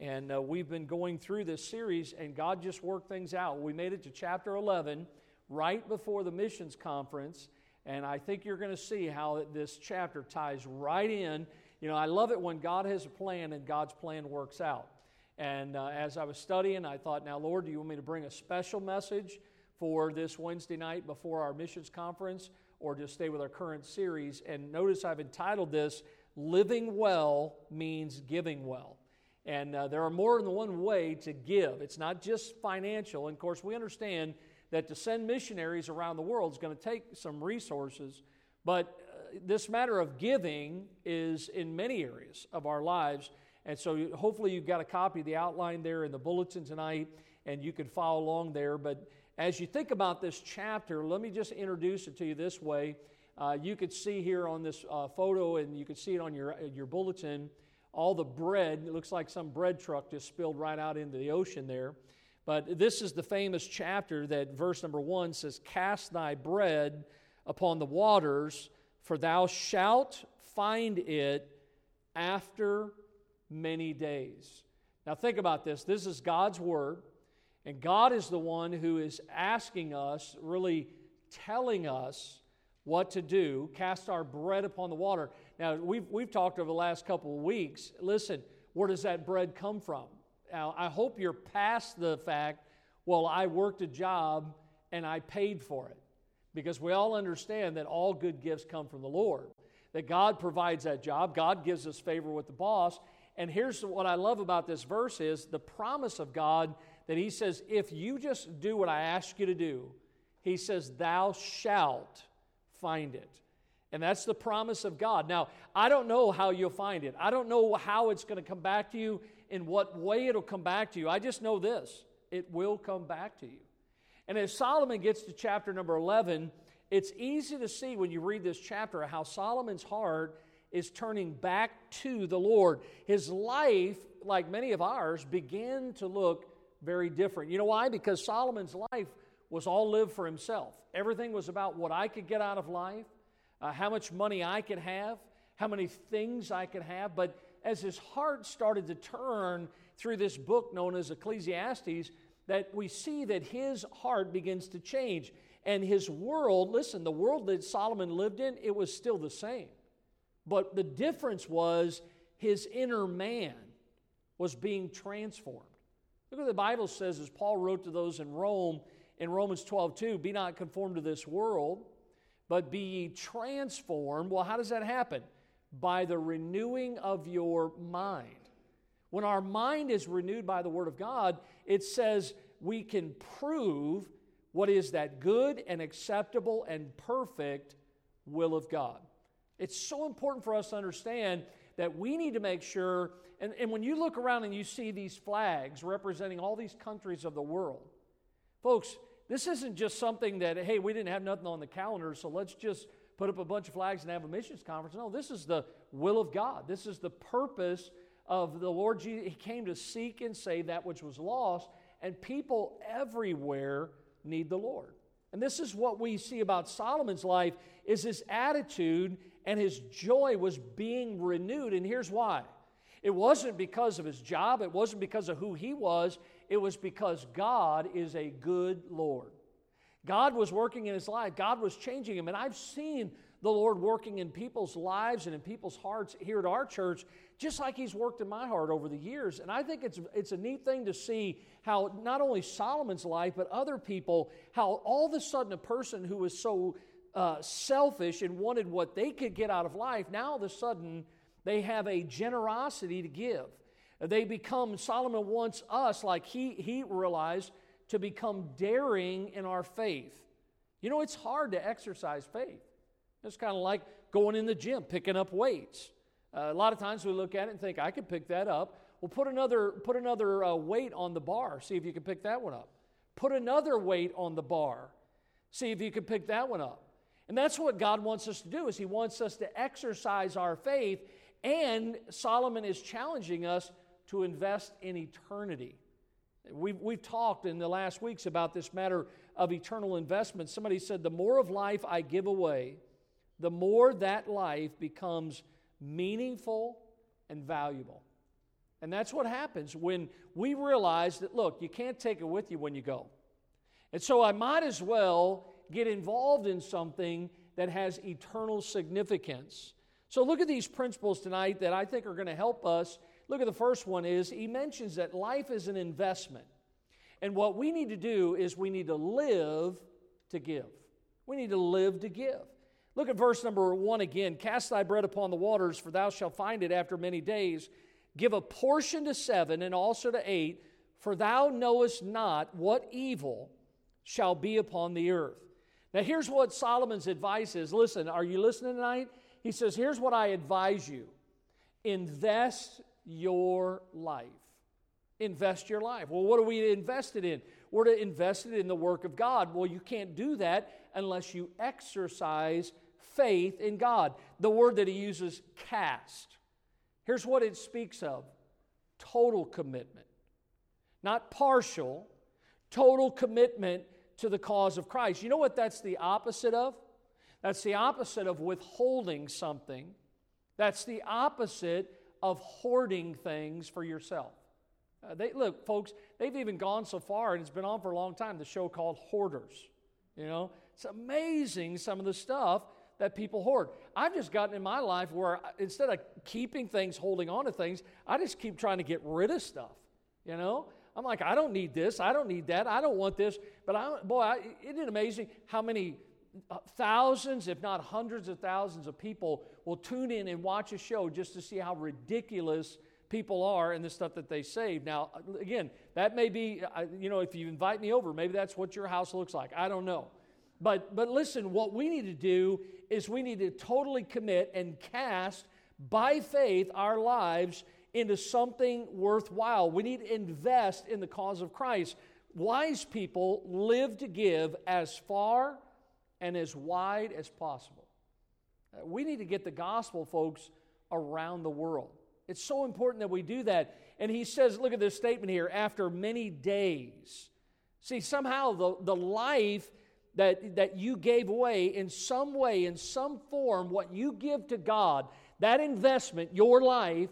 And uh, we've been going through this series, and God just worked things out. We made it to chapter 11 right before the missions conference, and I think you're going to see how this chapter ties right in. You know, I love it when God has a plan and God's plan works out. And uh, as I was studying, I thought, now, Lord, do you want me to bring a special message for this Wednesday night before our missions conference or just stay with our current series? And notice I've entitled this, Living Well Means Giving Well. And uh, there are more than one way to give. It's not just financial. And of course, we understand that to send missionaries around the world is going to take some resources. But uh, this matter of giving is in many areas of our lives. And so hopefully you've got a copy of the outline there in the bulletin tonight and you can follow along there. But as you think about this chapter, let me just introduce it to you this way. Uh, you could see here on this uh, photo, and you could see it on your, your bulletin all the bread. It looks like some bread truck just spilled right out into the ocean there. But this is the famous chapter that verse number one says, Cast thy bread upon the waters, for thou shalt find it after many days. Now, think about this. This is God's word, and God is the one who is asking us, really telling us what to do, cast our bread upon the water. Now, we've, we've talked over the last couple of weeks. Listen, where does that bread come from? Now, I hope you're past the fact, well, I worked a job and I paid for it. Because we all understand that all good gifts come from the Lord. That God provides that job, God gives us favor with the boss. And here's what I love about this verse is the promise of God that He says, if you just do what I ask you to do, He says, thou shalt find it. And that's the promise of God. Now, I don't know how you'll find it. I don't know how it's going to come back to you, in what way it'll come back to you. I just know this it will come back to you. And as Solomon gets to chapter number 11, it's easy to see when you read this chapter how Solomon's heart is turning back to the Lord. His life, like many of ours, began to look very different. You know why? Because Solomon's life was all lived for himself. Everything was about what I could get out of life, uh, how much money I could have, how many things I could have. But as his heart started to turn through this book known as Ecclesiastes, that we see that his heart begins to change. And his world, listen, the world that Solomon lived in, it was still the same. But the difference was his inner man was being transformed. Look what the Bible says as Paul wrote to those in Rome in Romans 12, 2, be not conformed to this world, but be ye transformed. Well, how does that happen? By the renewing of your mind. When our mind is renewed by the Word of God, it says we can prove what is that good and acceptable and perfect will of God. It's so important for us to understand that we need to make sure, and, and when you look around and you see these flags representing all these countries of the world, folks, this isn't just something that, hey, we didn't have nothing on the calendar, so let's just put up a bunch of flags and have a missions conference. No, this is the will of God. This is the purpose of the Lord Jesus. He came to seek and save that which was lost, and people everywhere need the Lord. And this is what we see about Solomon's life is his attitude and his joy was being renewed. And here's why. It wasn't because of his job, it wasn't because of who he was, it was because God is a good Lord. God was working in his life, God was changing him. And I've seen the Lord working in people's lives and in people's hearts here at our church, just like He's worked in my heart over the years. And I think it's, it's a neat thing to see how not only Solomon's life, but other people, how all of a sudden a person who was so uh, selfish and wanted what they could get out of life, now all of a sudden they have a generosity to give. They become, Solomon wants us, like he, he realized, to become daring in our faith. You know, it's hard to exercise faith. It's kind of like going in the gym, picking up weights. Uh, a lot of times we look at it and think, I could pick that up. Well, put another, put another uh, weight on the bar, see if you can pick that one up. Put another weight on the bar, see if you can pick that one up. And that's what God wants us to do is he wants us to exercise our faith and Solomon is challenging us to invest in eternity. We've, we've talked in the last weeks about this matter of eternal investment. Somebody said, The more of life I give away, the more that life becomes meaningful and valuable. And that's what happens when we realize that, look, you can't take it with you when you go. And so I might as well get involved in something that has eternal significance. So look at these principles tonight that I think are going to help us. Look at the first one is he mentions that life is an investment. And what we need to do is we need to live to give. We need to live to give. Look at verse number one again. Cast thy bread upon the waters, for thou shalt find it after many days. Give a portion to seven and also to eight, for thou knowest not what evil shall be upon the earth. Now, here's what Solomon's advice is. Listen, are you listening tonight? He says, Here's what I advise you invest your life. Invest your life. Well, what are we invested in? We're to invest it in the work of God. Well, you can't do that unless you exercise faith in God. The word that he uses, cast. Here's what it speaks of total commitment, not partial, total commitment to the cause of Christ. You know what that's the opposite of? That's the opposite of withholding something. That's the opposite of hoarding things for yourself. Uh, they, look, folks, they've even gone so far, and it's been on for a long time, the show called Hoarders. You know, it's amazing some of the stuff that people hoard. I've just gotten in my life where instead of keeping things, holding on to things, I just keep trying to get rid of stuff. You know, I'm like, I don't need this, I don't need that, I don't want this. But I, boy, I, isn't it amazing how many thousands, if not hundreds of thousands of people will tune in and watch a show just to see how ridiculous people are and the stuff that they save. Now, again, that may be, you know, if you invite me over, maybe that's what your house looks like. I don't know. But, but listen, what we need to do is we need to totally commit and cast by faith our lives into something worthwhile. We need to invest in the cause of Christ. Wise people live to give as far and as wide as possible. Uh, we need to get the gospel, folks, around the world. It's so important that we do that. And he says, look at this statement here after many days. See, somehow the, the life that, that you gave away in some way, in some form, what you give to God, that investment, your life,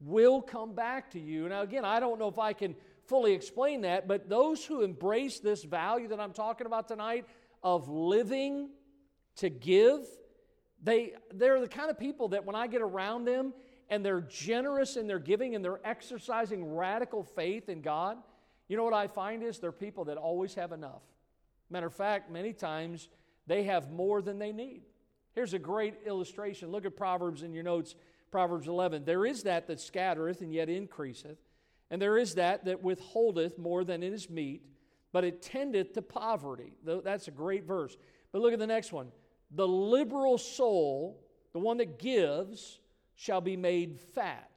will come back to you. Now, again, I don't know if I can fully explain that, but those who embrace this value that I'm talking about tonight of living to give, they, they're the kind of people that when I get around them and they're generous in their giving and they're exercising radical faith in God, you know what I find is they're people that always have enough. Matter of fact, many times they have more than they need. Here's a great illustration. Look at Proverbs in your notes Proverbs 11. There is that that scattereth and yet increaseth, and there is that that withholdeth more than it is meet, but it tendeth to poverty. That's a great verse. But look at the next one. The liberal soul, the one that gives, shall be made fat,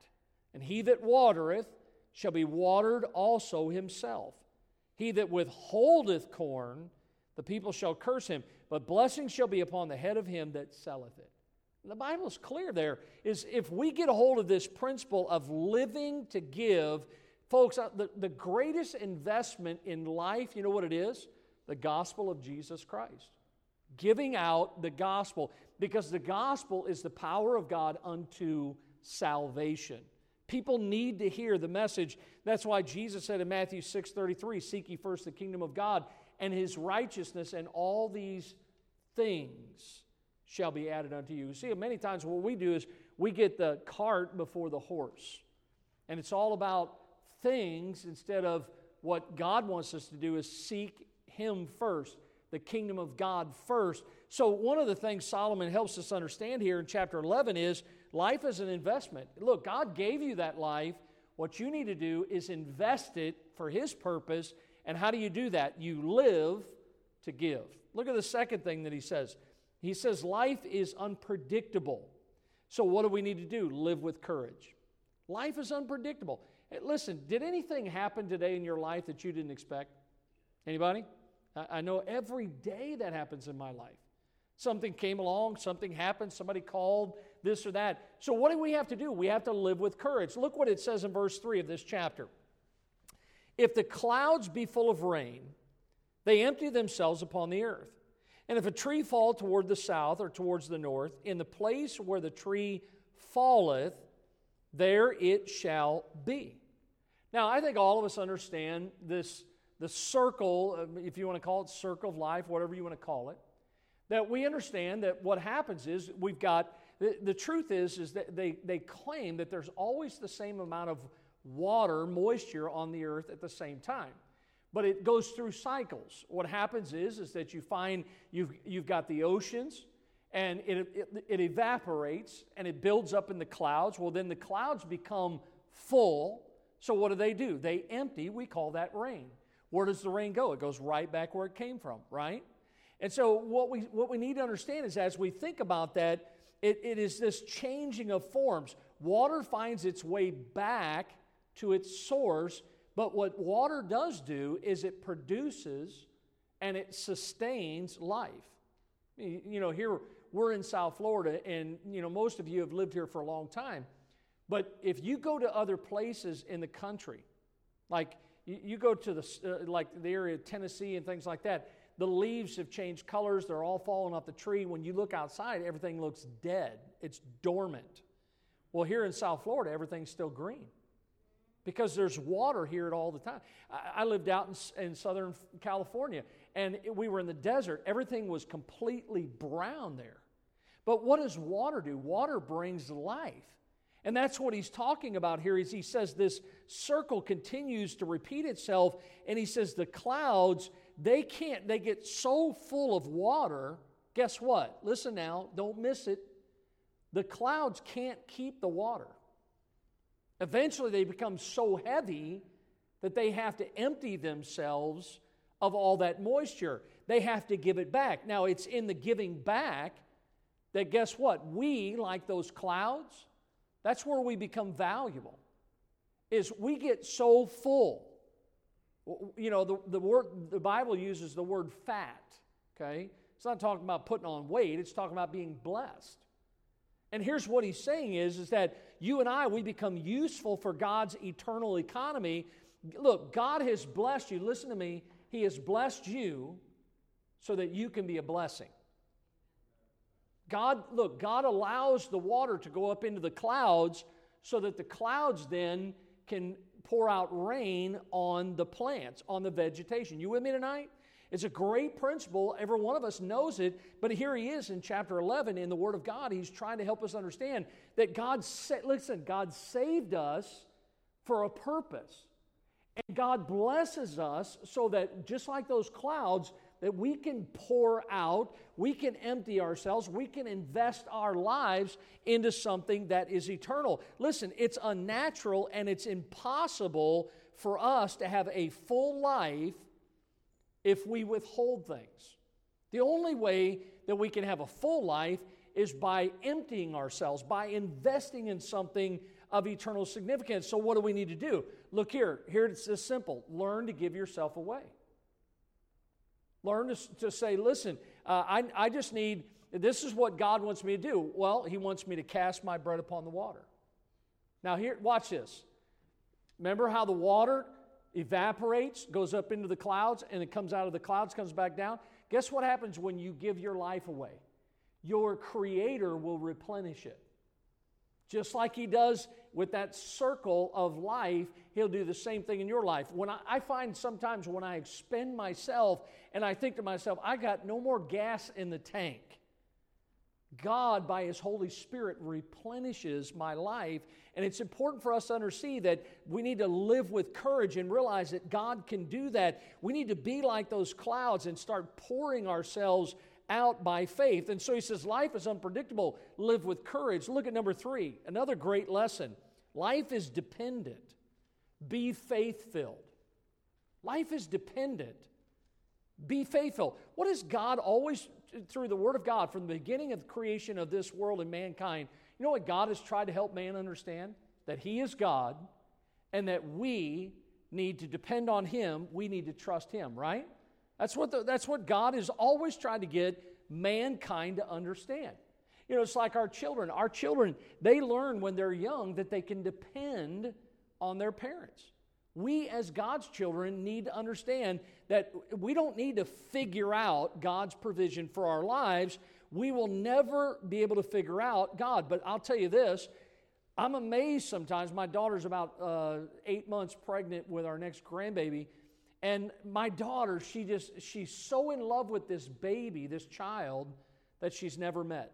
and he that watereth shall be watered also himself. He that withholdeth corn, the people shall curse him, but blessing shall be upon the head of him that selleth it. The Bible is clear there is if we get a hold of this principle of living to give, folks, uh, the, the greatest investment in life, you know what it is? The gospel of Jesus Christ. Giving out the gospel, because the gospel is the power of God unto salvation. People need to hear the message. That's why Jesus said in Matthew 6 33, Seek ye first the kingdom of God and his righteousness, and all these things shall be added unto you. See, many times what we do is we get the cart before the horse. And it's all about things instead of what God wants us to do is seek Him first, the kingdom of God first. So, one of the things Solomon helps us understand here in chapter 11 is life is an investment. Look, God gave you that life. What you need to do is invest it for His purpose. And how do you do that? You live to give. Look at the second thing that he says he says life is unpredictable. So, what do we need to do? Live with courage. Life is unpredictable. Hey, listen, did anything happen today in your life that you didn't expect? Anybody? I know every day that happens in my life. Something came along, something happened, somebody called, this or that. So, what do we have to do? We have to live with courage. Look what it says in verse 3 of this chapter. If the clouds be full of rain, they empty themselves upon the earth. And if a tree fall toward the south or towards the north, in the place where the tree falleth, there it shall be. Now, I think all of us understand this the circle, uh, if you want to call it circle of life, whatever you want to call it, that we understand that what happens is we've got the, the truth is is that they, they claim that there's always the same amount of water, moisture on the earth at the same time. But it goes through cycles. What happens is, is that you find you've, you've got the oceans, and it, it, it, evaporates and it builds up in the clouds. Well, then the clouds become full. So, what do they do? They empty. We call that rain. Where does the rain go? It goes right back where it came from, right? And so, what we, what we need to understand is as we think about that, it, it is this changing of forms. Water finds its way back to its source, but what water does do is it produces and it sustains life. You know, here we're in South Florida, and you know, most of you have lived here for a long time. But if you go to other places in the country, like you, go to the uh, like the area of Tennessee and things like that, the leaves have changed colors. They're all falling off the tree. When you look outside, everything looks dead. It's dormant. Well, here in South Florida, everything's still green because there's water here all the time. I, I lived out in, in, Southern California and we were in the desert. Everything was completely brown there. But what does water do? Water brings life. And that's what he's talking about here is he says this circle continues to repeat itself and he says the clouds they can't they get so full of water. Guess what? Listen now don't miss it. The clouds can't keep the water. Eventually they become so heavy that they have to empty themselves of all that moisture. They have to give it back. Now it's in the giving back that guess what we like those clouds that's where we become valuable is we get so full you know, the, the word the Bible uses the word fat, okay? It's not talking about putting on weight, it's talking about being blessed. And here's what he's saying is, is that you and I, we become useful for God's eternal economy. Look, God has blessed you. Listen to me. He has blessed you so that you can be a blessing. God, look, God allows the water to go up into the clouds so that the clouds then can pour out rain on the plants, on the vegetation. You with me tonight? It's a great principle. Every one of us knows it. But here he is in chapter 11 in the Word of God. He's trying to help us understand that God, sa- listen, God saved us for a purpose. And God blesses us so that just like those clouds, that we can pour out, we can empty ourselves, we can invest our lives into something that is eternal. Listen, it's unnatural and it's impossible for us to have a full life if we withhold things. The only way that we can have a full life is by emptying ourselves, by investing in something of eternal significance. So, what do we need to do? Look here, here it's this simple learn to give yourself away. Learn to, to say, listen, uh, I, I just need, this is what God wants me to do. Well, He wants me to cast my bread upon the water. Now, here, watch this. Remember how the water evaporates, goes up into the clouds, and it comes out of the clouds, comes back down? Guess what happens when you give your life away? Your Creator will replenish it. Just like He does with that circle of life, He'll do the same thing in your life. When I, I, find sometimes when I expend myself and I think to myself, I got no more gas in the tank, God, by His Holy Spirit, replenishes my life. And it's important for us to understand that we need to live with courage and realize that God can do that. We need to be like those clouds and start pouring ourselves out by faith. And so he says, Life is unpredictable. Live with courage. Look at number three, another great lesson. Life is dependent. Be faith filled. Life is dependent. Be faithful. What is God always, through the Word of God, from the beginning of the creation of this world and mankind, you know what God has tried to help man understand? That He is God and that we need to depend on Him. We need to trust Him, right? That's what, the, that's what God is always trying to get mankind to understand. You know, it's like our children. Our children, they learn when they're young that they can depend on their parents. We, as God's children, need to understand that we don't need to figure out God's provision for our lives. We will never be able to figure out God. But I'll tell you this I'm amazed sometimes. My daughter's about uh, eight months pregnant with our next grandbaby. And my daughter, she just, she's so in love with this baby, this child, that she's never met.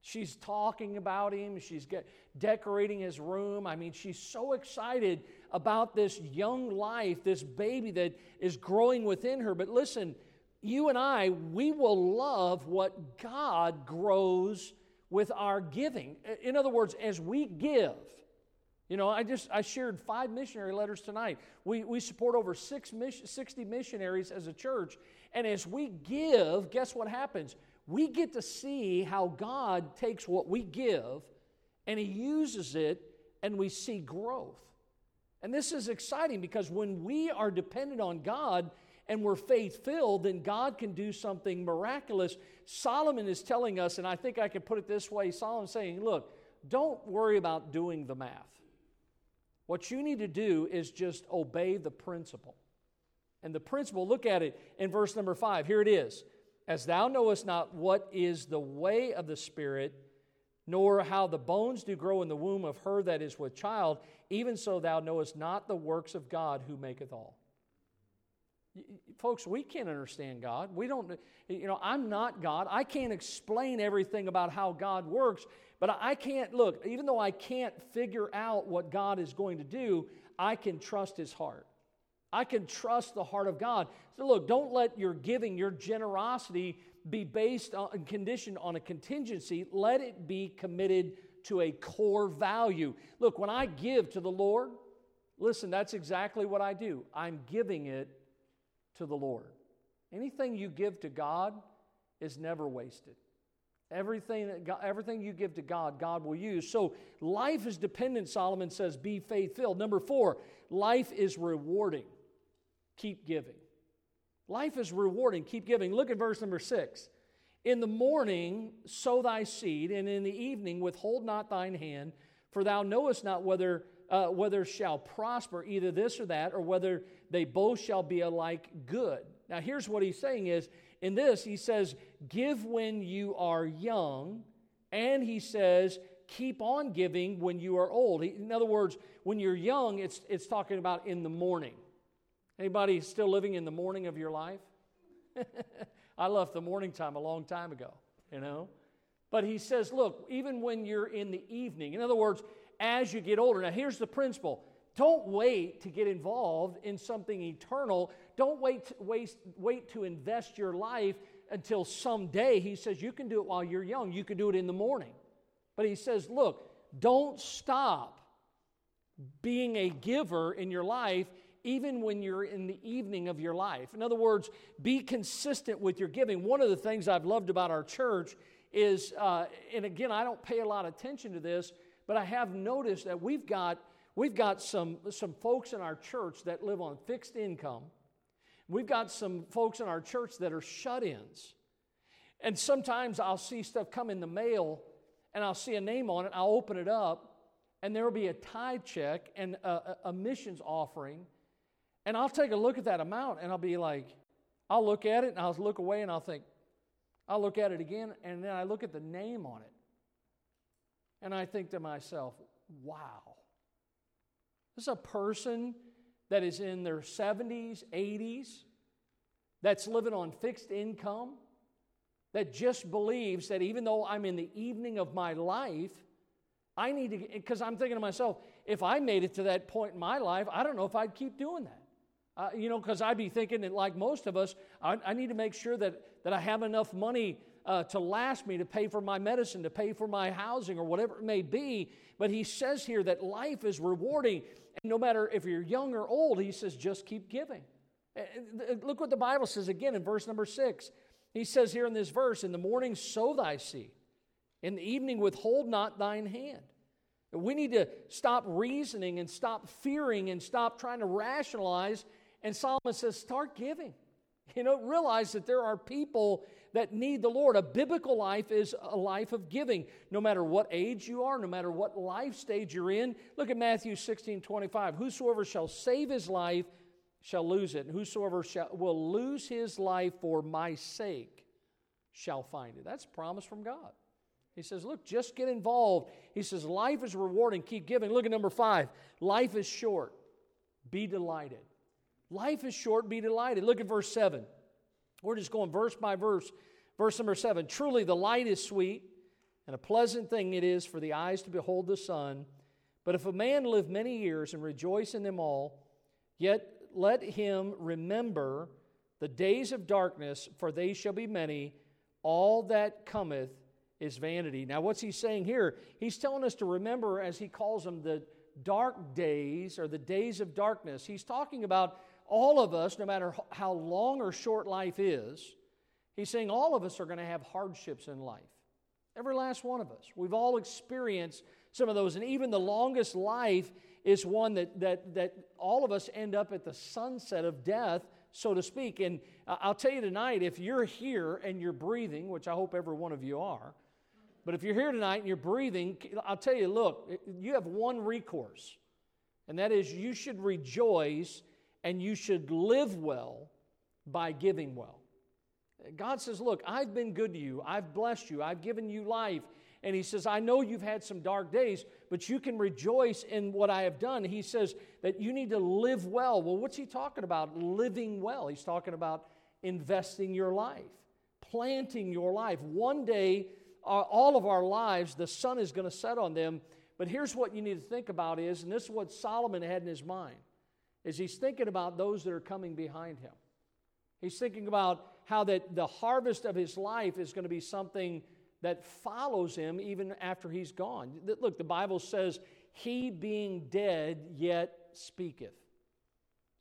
She's talking about him. She's get, decorating his room. I mean, she's so excited about this young life, this baby that is growing within her. But listen, you and I, we will love what God grows with our giving. In other words, as we give, you know, I just I shared five missionary letters tonight. We, we support over six 60 missionaries as a church. And as we give, guess what happens? We get to see how God takes what we give and He uses it and we see growth. And this is exciting because when we are dependent on God, and we're faith filled, then God can do something miraculous. Solomon is telling us, and I think I can put it this way Solomon's saying, look, don't worry about doing the math. What you need to do is just obey the principle. And the principle, look at it in verse number five. Here it is. As thou knowest not what is the way of the Spirit, nor how the bones do grow in the womb of her that is with child, even so thou knowest not the works of God who maketh all. Folks, we can't understand God. We don't, you know, I'm not God. I can't explain everything about how God works, but I can't, look, even though I can't figure out what God is going to do, I can trust His heart. I can trust the heart of God. So, look, don't let your giving, your generosity be based on, conditioned on a contingency. Let it be committed to a core value. Look, when I give to the Lord, listen, that's exactly what I do. I'm giving it to the Lord. Anything you give to God is never wasted. Everything, that God, everything you give to God, God will use. So life is dependent, Solomon says, be faith filled. Number four, life is rewarding. Keep giving. Life is rewarding. Keep giving. Look at verse number six. In the morning sow thy seed, and in the evening withhold not thine hand, for thou knowest not whether uh, whether shall prosper either this or that, or whether they both shall be alike good. Now, here's what he's saying is in this, he says, Give when you are young, and he says, Keep on giving when you are old. In other words, when you're young, it's, it's talking about in the morning. Anybody still living in the morning of your life? I left the morning time a long time ago, you know? But he says, look, even when you're in the evening, in other words, as you get older. Now, here's the principle don't wait to get involved in something eternal. Don't wait to, waste, wait to invest your life until someday. He says you can do it while you're young, you can do it in the morning. But he says, look, don't stop being a giver in your life even when you're in the evening of your life. In other words, be consistent with your giving. One of the things I've loved about our church is, uh, and again, I don't pay a lot of attention to this, but I have noticed that we've got, we've got some, some folks in our church that live on fixed income. We've got some folks in our church that are shut ins. And sometimes I'll see stuff come in the mail and I'll see a name on it. I'll open it up and there will be a tithe check and a, a missions offering. And I'll take a look at that amount and I'll be like, I'll look at it and I'll look away and I'll think, I'll look at it again and then I look at the name on it. And I think to myself, wow. This is a person that is in their 70s, 80s, that's living on fixed income, that just believes that even though I'm in the evening of my life, I need to, because I'm thinking to myself, if I made it to that point in my life, I don't know if I'd keep doing that. Uh, you know, because I'd be thinking that, like most of us, I, I, need to make sure that, that I have enough money uh, to last me, to pay for my medicine, to pay for my housing, or whatever it may be. But he says here that life is rewarding. And no matter if you're young or old, he says, just keep giving. Look what the Bible says again in verse number six. He says here in this verse, In the morning sow thy seed, in the evening withhold not thine hand. We need to stop reasoning and stop fearing and stop trying to rationalize. And Solomon says, start giving. You know, realize that there are people that need the Lord. A biblical life is a life of giving, no matter what age you are, no matter what life stage you're in. Look at Matthew 16 25. Whosoever shall save his life shall lose it, and whosoever shall, will lose his life for my sake shall find it. That's promise from God. He says, Look, just get involved. He says, Life is rewarding. Keep giving. Look at number five. Life is short. Be delighted. Life is short. Be delighted. Look at verse 7. We're just going verse by verse. Verse number 7 Truly the light is sweet, and a pleasant thing it is for the eyes to behold the sun. But if a man live many years and rejoice in them all, yet let him remember the days of darkness, for they shall be many. All that cometh is vanity. Now, what's he saying here? He's telling us to remember, as he calls them, the dark days or the days of darkness. He's talking about all of us, no matter how long or short life is, he's saying all of us are going to have hardships in life. Every last one of us. We've all experienced some of those. And even the longest life is one that, that, that all of us end up at the sunset of death, so to speak. And uh, I'll tell you tonight if you're here and you're breathing, which I hope every one of you are, but if you're here tonight and you're breathing, I'll tell you look, you have one recourse, and that is you should rejoice and you should live well by giving well. God says, Look, I've been good to you, I've blessed you, I've given you life. And He says, I know you've had some dark days, but you can rejoice in what I have done. He says that you need to live well. Well, what's He talking about? Living well. He's talking about investing your life, planting your life. One day, uh, all of our lives, the sun is going to set on them. But here's what you need to think about is, and this is what Solomon had in his mind, is he's thinking about those that are coming behind him. He's thinking about how that the harvest of his life is going to be something that follows him even after he's gone. Look, the Bible says, He being dead yet speaketh.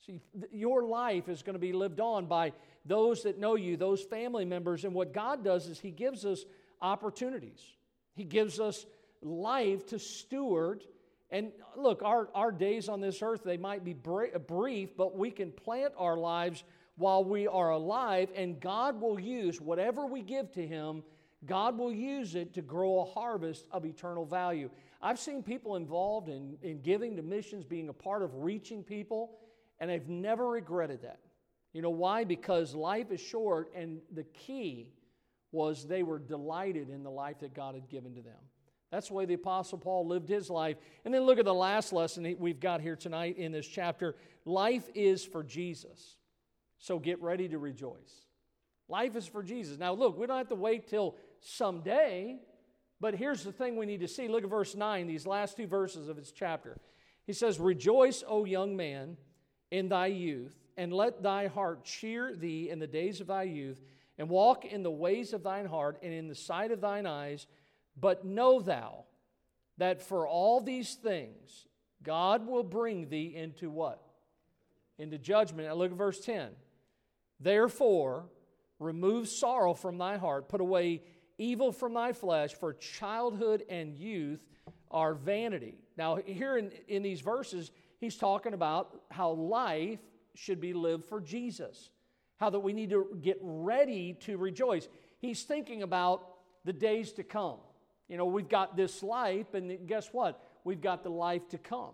See, your life is going to be lived on by those that know you, those family members. And what God does is He gives us opportunities. He gives us life to steward. And look, our, our days on this earth, they might be brief, but we can plant our lives while we are alive, and God will use whatever we give to Him, God will use it to grow a harvest of eternal value. I've seen people involved in, in giving to missions, being a part of reaching people, and I've never regretted that. You know why? Because life is short, and the key was they were delighted in the life that God had given to them. That's the way the Apostle Paul lived his life. And then look at the last lesson we've got here tonight in this chapter life is for Jesus. So get ready to rejoice. Life is for Jesus. Now, look, we don't have to wait till someday, but here's the thing we need to see. Look at verse 9, these last two verses of this chapter. He says, Rejoice, O young man, in thy youth, and let thy heart cheer thee in the days of thy youth and walk in the ways of thine heart and in the sight of thine eyes. But know thou that for all these things God will bring thee into what? Into judgment. Now look at verse 10. Therefore, remove sorrow from thy heart, put away evil from thy flesh, for childhood and youth are vanity. Now, here in, in these verses, he's talking about how life should be lived for Jesus how that we need to get ready to rejoice. He's thinking about the days to come. You know, we've got this life, and guess what? We've got the life to come.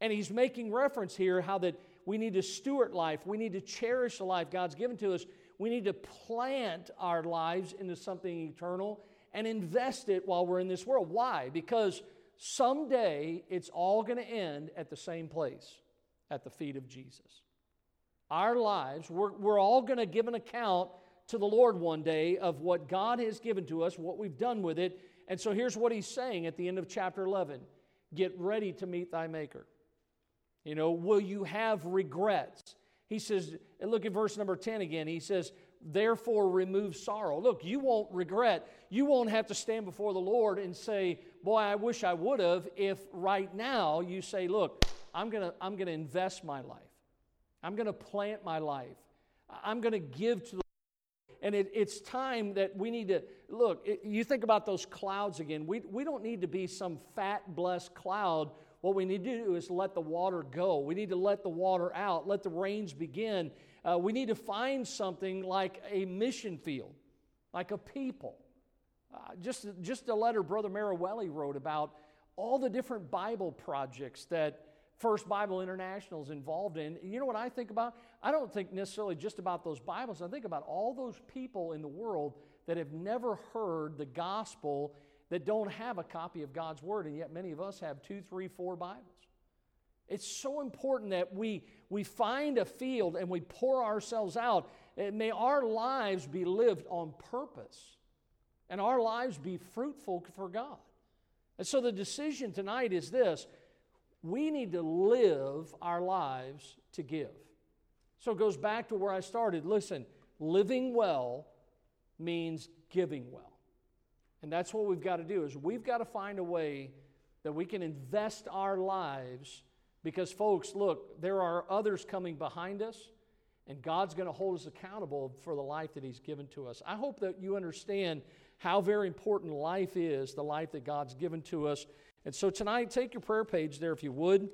And he's making reference here how that we need to steward life, we need to cherish the life God's given to us. We need to plant our lives into something eternal and invest it while we're in this world. Why? Because someday it's all going to end at the same place, at the feet of Jesus our lives, we're, we're all going to give an account to the Lord one day of what God has given to us, what we've done with it. And so here's what he's saying at the end of chapter 11 Get ready to meet thy Maker. You know, will you have regrets? He says, look at verse number 10 again. He says, Therefore, remove sorrow. Look, you won't regret. You won't have to stand before the Lord and say, Boy, I wish I would have, if right now you say, Look, I'm going to I'm going to invest my life. I'm going to plant my life. I'm going to give to the and it, it's time that we need to look. You think about those clouds again. We, we don't need to be some fat, blessed cloud. What we need to do is let the water go. We need to let the water out, let the rains begin. Uh, we need to find something like a mission field, like a people. Uh, just, just a letter Brother Marawelli wrote about all the different Bible projects that First Bible International is involved in. You know what I think about? I don't think necessarily just about those Bibles. I think about all those people in the world that have never heard the gospel that don't have a copy of God's Word, and yet many of us have two, three, four Bibles. It's so important that we, we find a field and we pour ourselves out. And may our lives be lived on purpose and our lives be fruitful for God. And so the decision tonight is this we need to live our lives to give. So it goes back to where I started. Listen, living well means giving well. And that's what we've got to do is we've got to find a way that we can invest our lives because folks, look, there are others coming behind us and God's going to hold us accountable for the life that he's given to us. I hope that you understand how very important life is, the life that God's given to us. And so tonight take your prayer page there if you would.